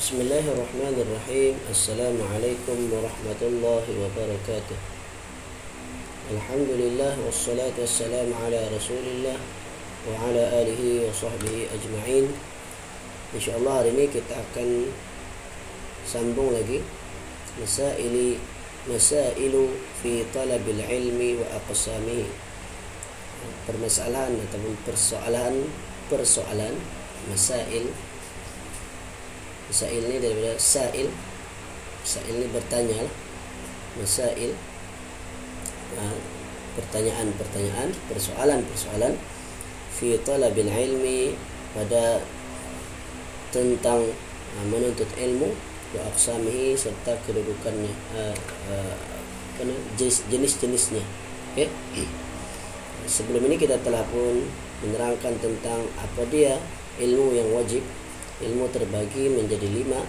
بسم الله الرحمن الرحيم. السلام عليكم ورحمة الله وبركاته. الحمد لله والصلاة والسلام على رسول الله وعلى آله وصحبه أجمعين. إن شاء الله akan sambung lagi masaili masailu fi talabil ilmi wa aqsamihi permasalahan ataupun persoalan masail masail ni daripada sail. Sail ni bertanya lah. Masail ha, pertanyaan-pertanyaan persoalan-persoalan fi talabil ilmi pada tentang ha, menuntut ilmu wa aqsamihi serta kedudukannya ha, jenis-jenisnya. Okey? Sebelum ini kita telah pun menerangkan tentang apa dia ilmu yang wajib ilmu terbagi menjadi lima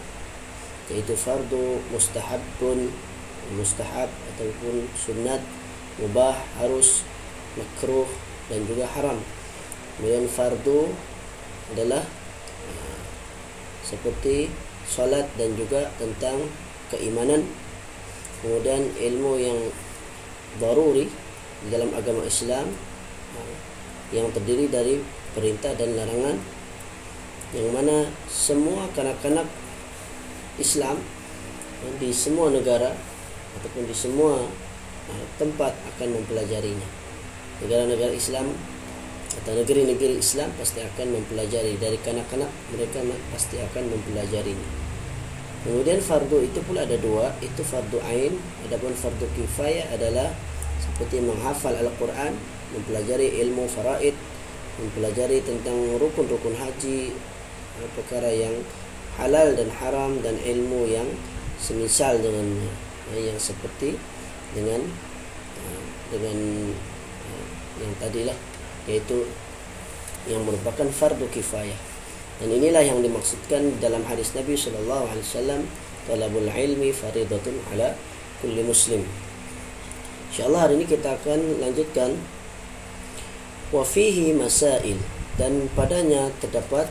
yaitu fardu mustahabun mustahab ataupun sunat mubah harus makruh dan juga haram. Kemudian fardu adalah uh, seperti solat dan juga tentang keimanan. Kemudian ilmu yang daruri dalam agama Islam uh, yang terdiri dari perintah dan larangan yang mana semua kanak-kanak Islam di semua negara ataupun di semua uh, tempat akan mempelajarinya. Negara-negara Islam atau negeri-negeri Islam pasti akan mempelajari dari kanak-kanak mereka pasti akan mempelajarinya. Kemudian fardu itu pula ada dua, itu fardu ain, adapun fardu kifayah adalah seperti menghafal Al-Quran, mempelajari ilmu faraid, mempelajari tentang rukun-rukun haji, perkara yang halal dan haram dan ilmu yang semisal dengan yang seperti dengan dengan yang tadilah yaitu yang merupakan fardu kifayah. Dan inilah yang dimaksudkan dalam hadis Nabi sallallahu alaihi wasallam talabul ilmi faridatun ala kulli muslim. Insyaallah hari ini kita akan lanjutkan wa fihi masail. Dan padanya terdapat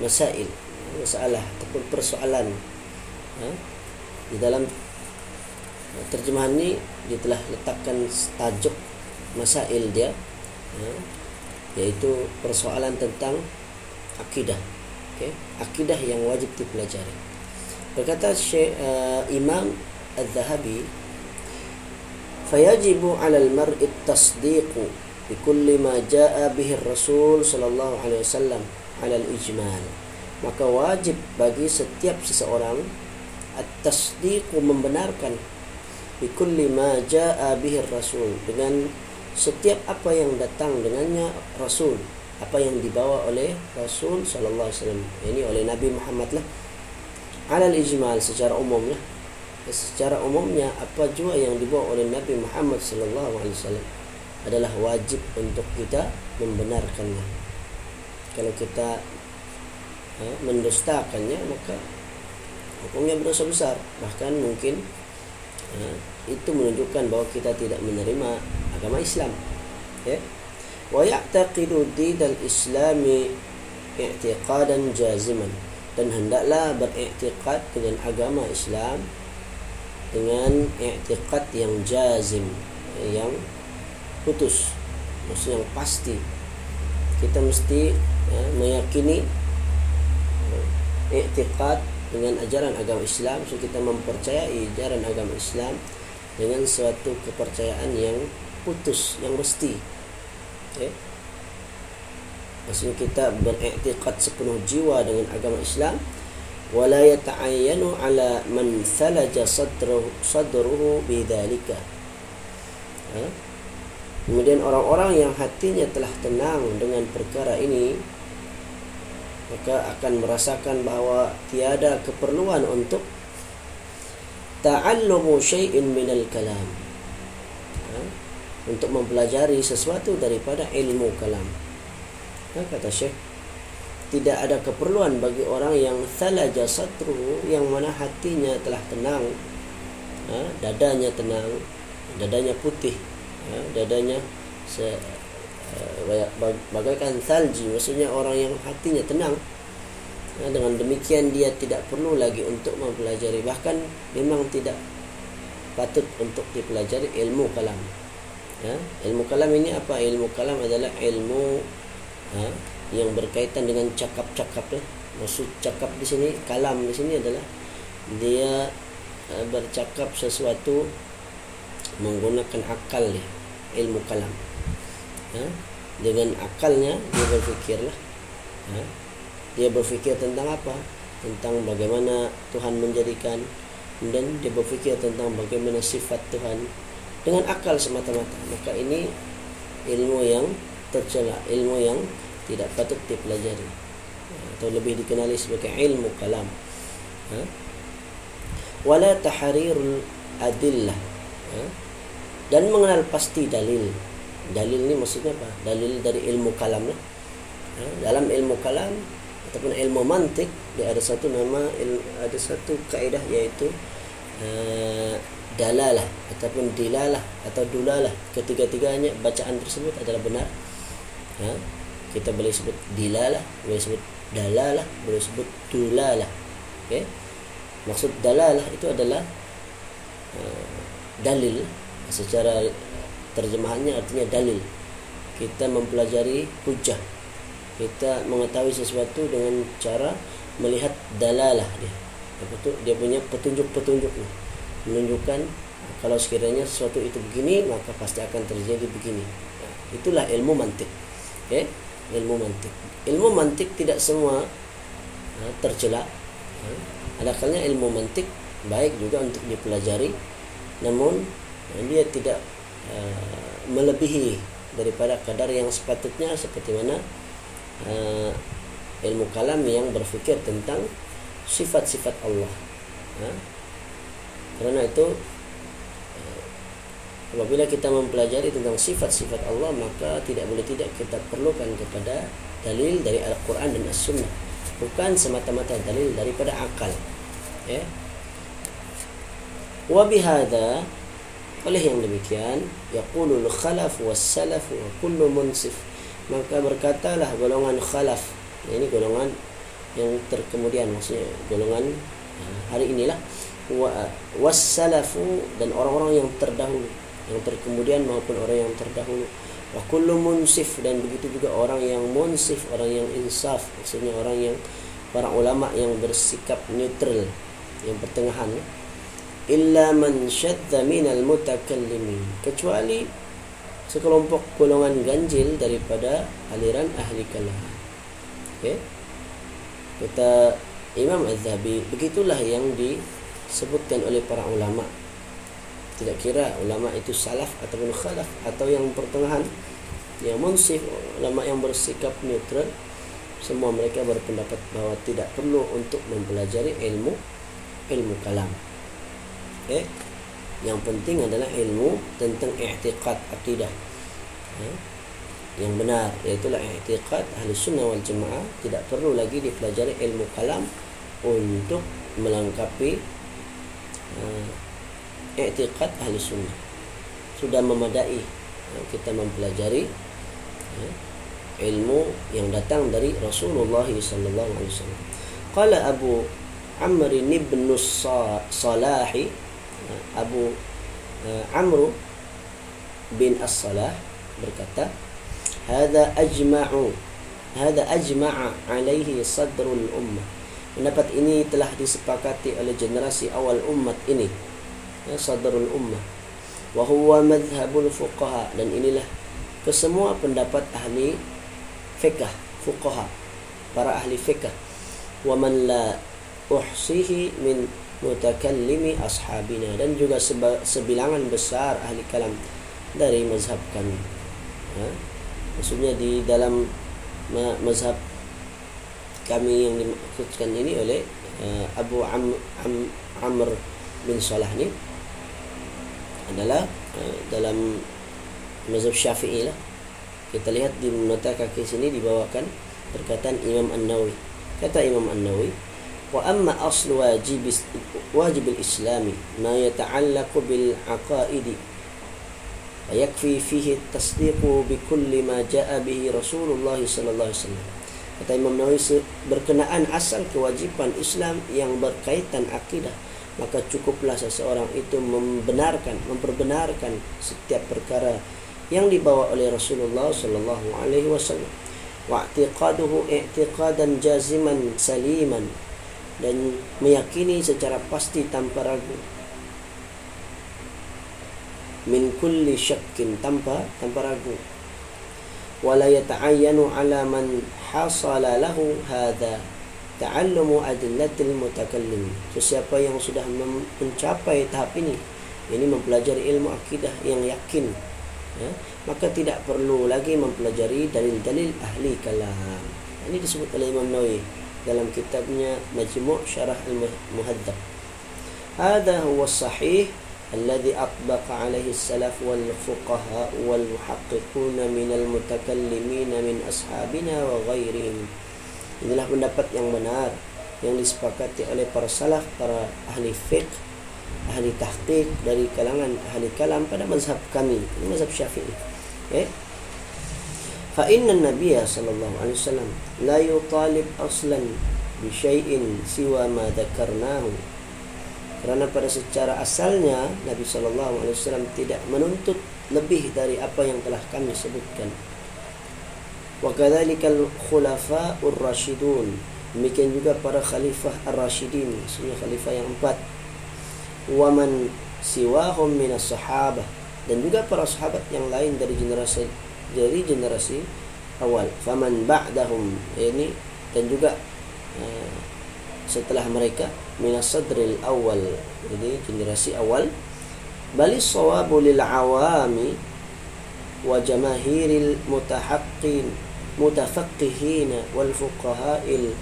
masail masalah ataupun persoalan ha? di dalam terjemahan ini dia telah letakkan tajuk masail dia ha? iaitu persoalan tentang akidah okay? akidah yang wajib dipelajari berkata Syekh uh, Imam Al-Zahabi fayajibu 'ala al-mar'i at-tasdiq bi kulli ma jaa'a bihi ar-rasul sallallahu alaihi wasallam alal ijmal. Maka wajib bagi setiap seseorang at-tasdiq membenarkan bi kulli ma jaa bihi rasul dengan setiap apa yang datang dengannya rasul apa yang dibawa oleh rasul sallallahu alaihi wasallam. Ini oleh nabi Muhammad lah. Alal ijmal secara umum lah secara umumnya apa jua yang dibawa oleh nabi Muhammad sallallahu alaihi wasallam adalah wajib untuk kita membenarkannya kalau kita ha, mendustakannya maka hukumnya berdosa besar. Bahkan mungkin ha, itu menunjukkan bahawa kita tidak menerima agama Islam. Ya. Wa ya'taqidu dinal islami i'tiqadan jaziman. Dan hendaklah beriktikad dengan agama Islam dengan i'tiqad yang jazim yang putus. Maksudnya yang pasti. Kita mesti ya, meyakini ya, i'tiqad dengan ajaran agama Islam so kita mempercayai ajaran agama Islam dengan suatu kepercayaan yang putus yang mesti okay? maksudnya kita beriktikad sepenuh jiwa dengan agama Islam wala yata'ayyanu ala man thalaja sadruhu sadruhu bidzalika ha? Kemudian orang-orang yang hatinya telah tenang dengan perkara ini maka akan merasakan bahawa tiada keperluan untuk ta'allumu syai'in minal kalam. Ha? Untuk mempelajari sesuatu daripada ilmu kalam. Ha? kata Syekh tidak ada keperluan bagi orang yang thalaja satru yang mana hatinya telah tenang ha? dadanya tenang dadanya putih ya, dadanya se, bagaikan salji maksudnya orang yang hatinya tenang Ha, dengan demikian dia tidak perlu lagi untuk mempelajari bahkan memang tidak patut untuk dipelajari ilmu kalam. Ya, ilmu kalam ini apa? Ilmu kalam adalah ilmu ha, yang berkaitan dengan cakap-cakap ya. Maksud cakap di sini, kalam di sini adalah dia ha, bercakap sesuatu menggunakan akal ya, ilmu kalam. Ha, dengan akalnya dia berfikirlah. Ha, dia berfikir tentang apa? Tentang bagaimana Tuhan menjadikan. Dan dia berfikir tentang bagaimana sifat Tuhan dengan akal semata-mata. Maka ini ilmu yang tercela ilmu yang tidak patut dipelajari. Atau lebih dikenali sebagai ilmu kalam. Ha? wala tahrirul adillah. Ha? dan mengenal pasti dalil dalil ini maksudnya apa dalil dari ilmu kalam lah. ha? dalam ilmu kalam ataupun ilmu mantik dia ada satu nama ada satu kaedah iaitu uh, dalalah ataupun dilalah atau dulalah ketiga-tiganya bacaan tersebut adalah benar ha? kita boleh sebut dilalah boleh sebut dalalah boleh sebut dulalah okey maksud dalalah itu adalah uh, dalil secara terjemahannya artinya dalil. Kita mempelajari hujah. Kita mengetahui sesuatu dengan cara melihat dalalah dia. Apa tu? Dia punya petunjuk-petunjuk menunjukkan kalau sekiranya sesuatu itu begini maka pasti akan terjadi begini. Itulah ilmu mantik. Okay? ilmu mantik. Ilmu mantik tidak semua ha, tercela ha? ilmu mantik? Baik juga untuk dipelajari. Namun dia tidak uh, melebihi daripada kadar yang sepatutnya seperti mana uh, ilmu kalam yang berfikir tentang sifat-sifat Allah. Ha? Karena itu uh, apabila kita mempelajari tentang sifat-sifat Allah maka tidak boleh tidak kita perlukan kepada dalil dari Al-Quran dan As-Sunnah bukan semata-mata dalil daripada akal ya wa bihadza oleh yang demikian yaqulu al-khalaf was-salaf wa kullu munsif. Maka berkatalah golongan khalaf. Ini golongan yang terkemudian maksudnya golongan uh, hari inilah. Wassalafu dan orang-orang yang terdahulu. Yang terkemudian maupun orang yang terdahulu. Wa kullu munsif dan begitu juga orang yang munsif orang yang insaf. Maksudnya orang yang para ulama yang bersikap neutral yang pertengahan illa man syadda minal mutakallimin kecuali sekelompok golongan ganjil daripada aliran ahli kalam. Okey. Kata Imam Az-Zahabi, begitulah yang disebutkan oleh para ulama. Tidak kira ulama itu salaf ataupun khalaf atau yang pertengahan yang munsif ulama yang bersikap neutral semua mereka berpendapat bahawa tidak perlu untuk mempelajari ilmu ilmu kalam. Okey yang penting adalah ilmu tentang i'tiqad akidah. Ha? yang benar iaitu lah i'tiqad ahli sunnah wal jemaah tidak perlu lagi dipelajari ilmu kalam untuk melengkapi uh, i'tiqad ahli sunnah. Sudah memadai kita mempelajari uh, ilmu yang datang dari Rasulullah sallallahu alaihi wasallam. Qala Abu Amr ibn Salahi Abu uh, Amru bin As-Salah berkata hada ajma'u hada ajma'a alaihi sadrul ummah. Pendapat ini telah disepakati oleh generasi awal umat ini ya, sadrul ummah. Wa huwa madhhabul fuqaha dan inilah kesemua pendapat ahli fiqh fuqaha para ahli fiqh. Wa man la uhsihi min mutakallimi ashabina dan juga sebilangan besar ahli kalam dari mazhab kami. Ha? Maksudnya di dalam mazhab kami yang dimaksudkan ini oleh uh, Abu Am, Am, Amr bin Salah ni adalah uh, dalam mazhab Syafi'i lah. Kita lihat di nota kaki sini dibawakan perkataan Imam An-Nawawi. Kata Imam An-Nawawi, وأما أصل واجب واجب الإسلام ما يتعلق بالعقائد فيكفي فيه التصديق بكل ما جاء به رسول الله صلى الله عليه وسلم kata Imam Nawawi berkenaan asal kewajipan Islam yang berkaitan akidah maka cukuplah seseorang itu membenarkan memperbenarkan setiap perkara yang dibawa oleh Rasulullah sallallahu alaihi wasallam wa i'tiqaduhu i'tiqadan jaziman saliman dan meyakini secara pasti tanpa ragu. Min kulli syakkin tanpa tanpa ragu. Wala yata'ayyanu ala man hasala lahu hadha ta'allumu adillatil mutakallim. Sesiapa yang sudah mencapai tahap ini ini mempelajari ilmu akidah yang yakin ya, maka tidak perlu lagi mempelajari dalil-dalil ahli kalam. Ini disebut oleh Imam Nawawi dalam kitabnya Majmu' Syarah Al-Muhadzab. Hada huwa sahih alladhi atbaqa alaihi salaf wal fuqaha wal muhaqqiqun min al mutakallimin min ashabina wa ghairihim. Inilah pendapat yang benar yang disepakati oleh para salaf, para ahli fiqh, ahli tahqiq dari kalangan ahli kalam pada mazhab kami, mazhab Syafi'i. Okay? فإن النبي صلى الله عليه وسلم لا يطالب أصلا بشيء سوى ما ذكرناه kerana pada secara asalnya Nabi sallallahu alaihi wasallam tidak menuntut lebih dari apa yang telah kami sebutkan. Wa kadzalikal khulafa'ur rasyidun. Demikian juga para khalifah ar-rasyidin, maksudnya khalifah yang empat. Wa man siwahum minas sahabah dan juga para sahabat yang lain dari generasi dari generasi awal faman ba'dahum ini dan juga uh, setelah mereka minas sadril awal jadi generasi awal bali sawabu lil awami wa jamaahiril mutahaqqin mutafaqqihin wal fuqaha'il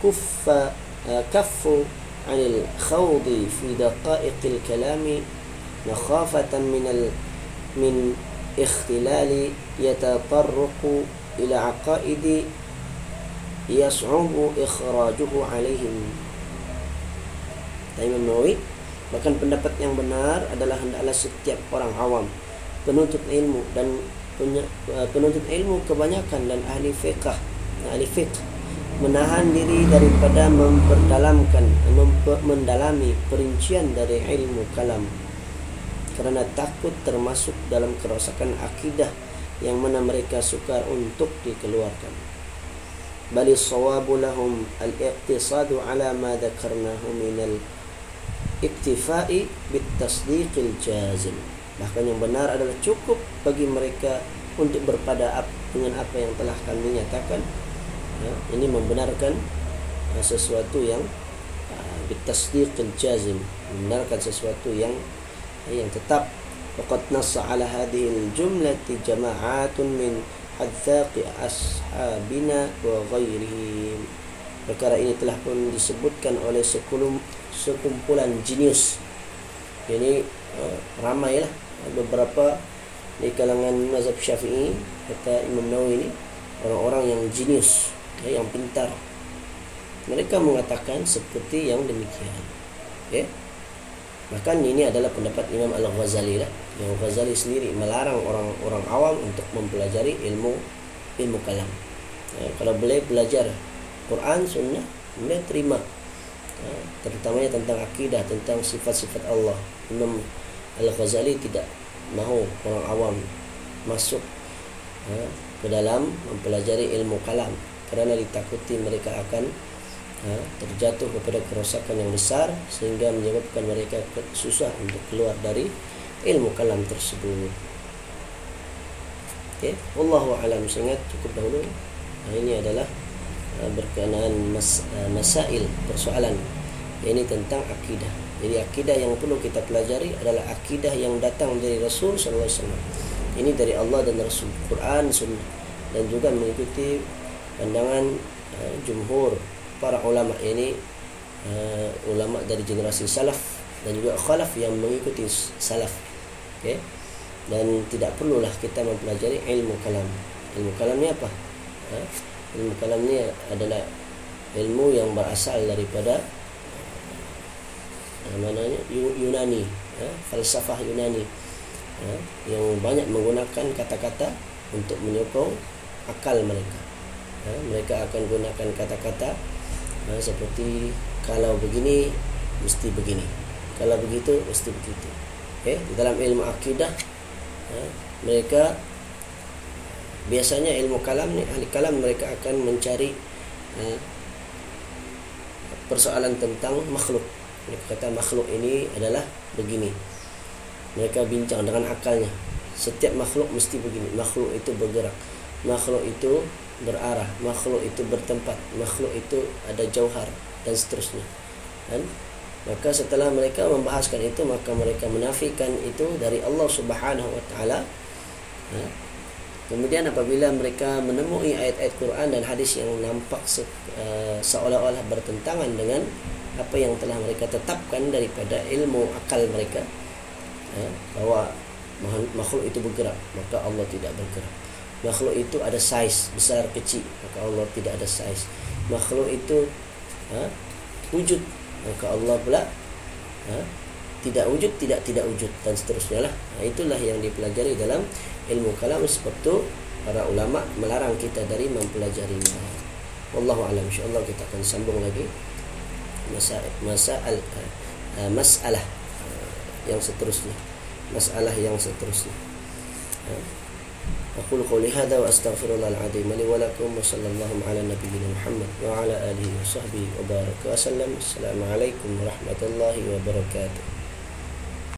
kuffa uh, kaffu anil khawdi fi daqa'iqil kalami makhafatan min al min اختلال يتطرق إلى عقائد يصعب إخراجه عليهم. Imam Nawawi Bahkan pendapat yang benar adalah hendaklah setiap orang awam Penuntut ilmu dan eh, penuntut ilmu kebanyakan dan ahli fiqh Ahli fiqh menahan diri daripada memperdalamkan mendalami perincian dari ilmu kalam. Kerana takut termasuk dalam kerosakan akidah yang mana mereka sukar untuk dikeluarkan. Bali sawabu lahum al-iqtisadu ala ma dhakarnahu min al-iktifai bit-tasdiqil jazim. Bahkan yang benar adalah cukup bagi mereka untuk berpada dengan apa yang telah kami nyatakan. Ya, ini membenarkan uh, sesuatu yang uh, bit-tasdiqil jazim. Membenarkan sesuatu yang yang tetap nassa ala hadhihi al-jumlati jama'atun min hadzaqi ashabina wa ghairihim perkara ini telah pun disebutkan oleh sekulum, sekumpulan jenius. Ini uh, ramailah beberapa di kalangan mazhab syafi'i kata Imam Nawawi ini orang-orang yang jenius ya, yang pintar. Mereka mengatakan seperti yang demikian ya Bahkan ini adalah pendapat Imam Al-Ghazali lah. Imam Al-Ghazali sendiri melarang orang-orang awam untuk mempelajari ilmu ilmu kalam. Ya, kalau boleh belajar Quran, Sunnah, boleh terima. Ya, terutamanya tentang akidah, tentang sifat-sifat Allah. Imam Al-Ghazali tidak mahu orang awam masuk ya, ke dalam mempelajari ilmu kalam kerana ditakuti mereka akan ha, terjatuh kepada kerosakan yang besar sehingga menyebabkan mereka susah untuk keluar dari ilmu kalam tersebut. Okey, wallahu alam sangat cukup dahulu. Nah, ini adalah uh, berkenaan mas, masail persoalan ini tentang akidah. Jadi akidah yang perlu kita pelajari adalah akidah yang datang dari Rasul sallallahu alaihi wasallam. Ini dari Allah dan Rasul, Quran, Sunnah dan juga mengikuti pandangan uh, jumhur para ulama ini uh, ulama dari generasi salaf dan juga khalaf yang mengikuti salaf okay? dan tidak perlulah kita mempelajari ilmu kalam ilmu kalam ni apa ha? ilmu kalam ni adalah ilmu yang berasal daripada uh, namanya Yunani ha? falsafah Yunani ha? yang banyak menggunakan kata-kata untuk menyokong akal mereka ha, mereka akan gunakan kata-kata ha, seperti kalau begini mesti begini. Kalau begitu mesti begitu. Okay? di dalam ilmu akidah ha, mereka biasanya ilmu kalam ni ahli kalam mereka akan mencari ha, persoalan tentang makhluk. Mereka kata makhluk ini adalah begini. Mereka bincang dengan akalnya. Setiap makhluk mesti begini. Makhluk itu bergerak. Makhluk itu berarah. Makhluk itu bertempat. Makhluk itu ada jauhar dan seterusnya. Kan? Maka setelah mereka membahaskan itu maka mereka menafikan itu dari Allah Subhanahu wa taala. Ha? kemudian apabila mereka menemui ayat-ayat Quran dan hadis yang nampak se- uh, seolah-olah bertentangan dengan apa yang telah mereka tetapkan daripada ilmu akal mereka ha? bahawa makhluk itu bergerak maka Allah tidak bergerak makhluk itu ada saiz besar kecil. Maka Allah tidak ada saiz makhluk itu ha, wujud. Maka Allah pula ha, tidak wujud tidak tidak wujud dan seterusnya lah. Ha, itulah yang dipelajari dalam ilmu kalam. Sebab tu para ulama melarang kita dari mempelajarinya wallahu alam. Insyaallah kita akan sambung lagi masa masa al, uh, masalah uh, yang seterusnya. Masalah yang seterusnya. أقول قولي هذا وأستغفر الله العظيم لي ولكم وصلى الله على نبينا محمد وعلى آله وصحبه وبارك وسلم. السلام عليكم ورحمة الله وبركاته.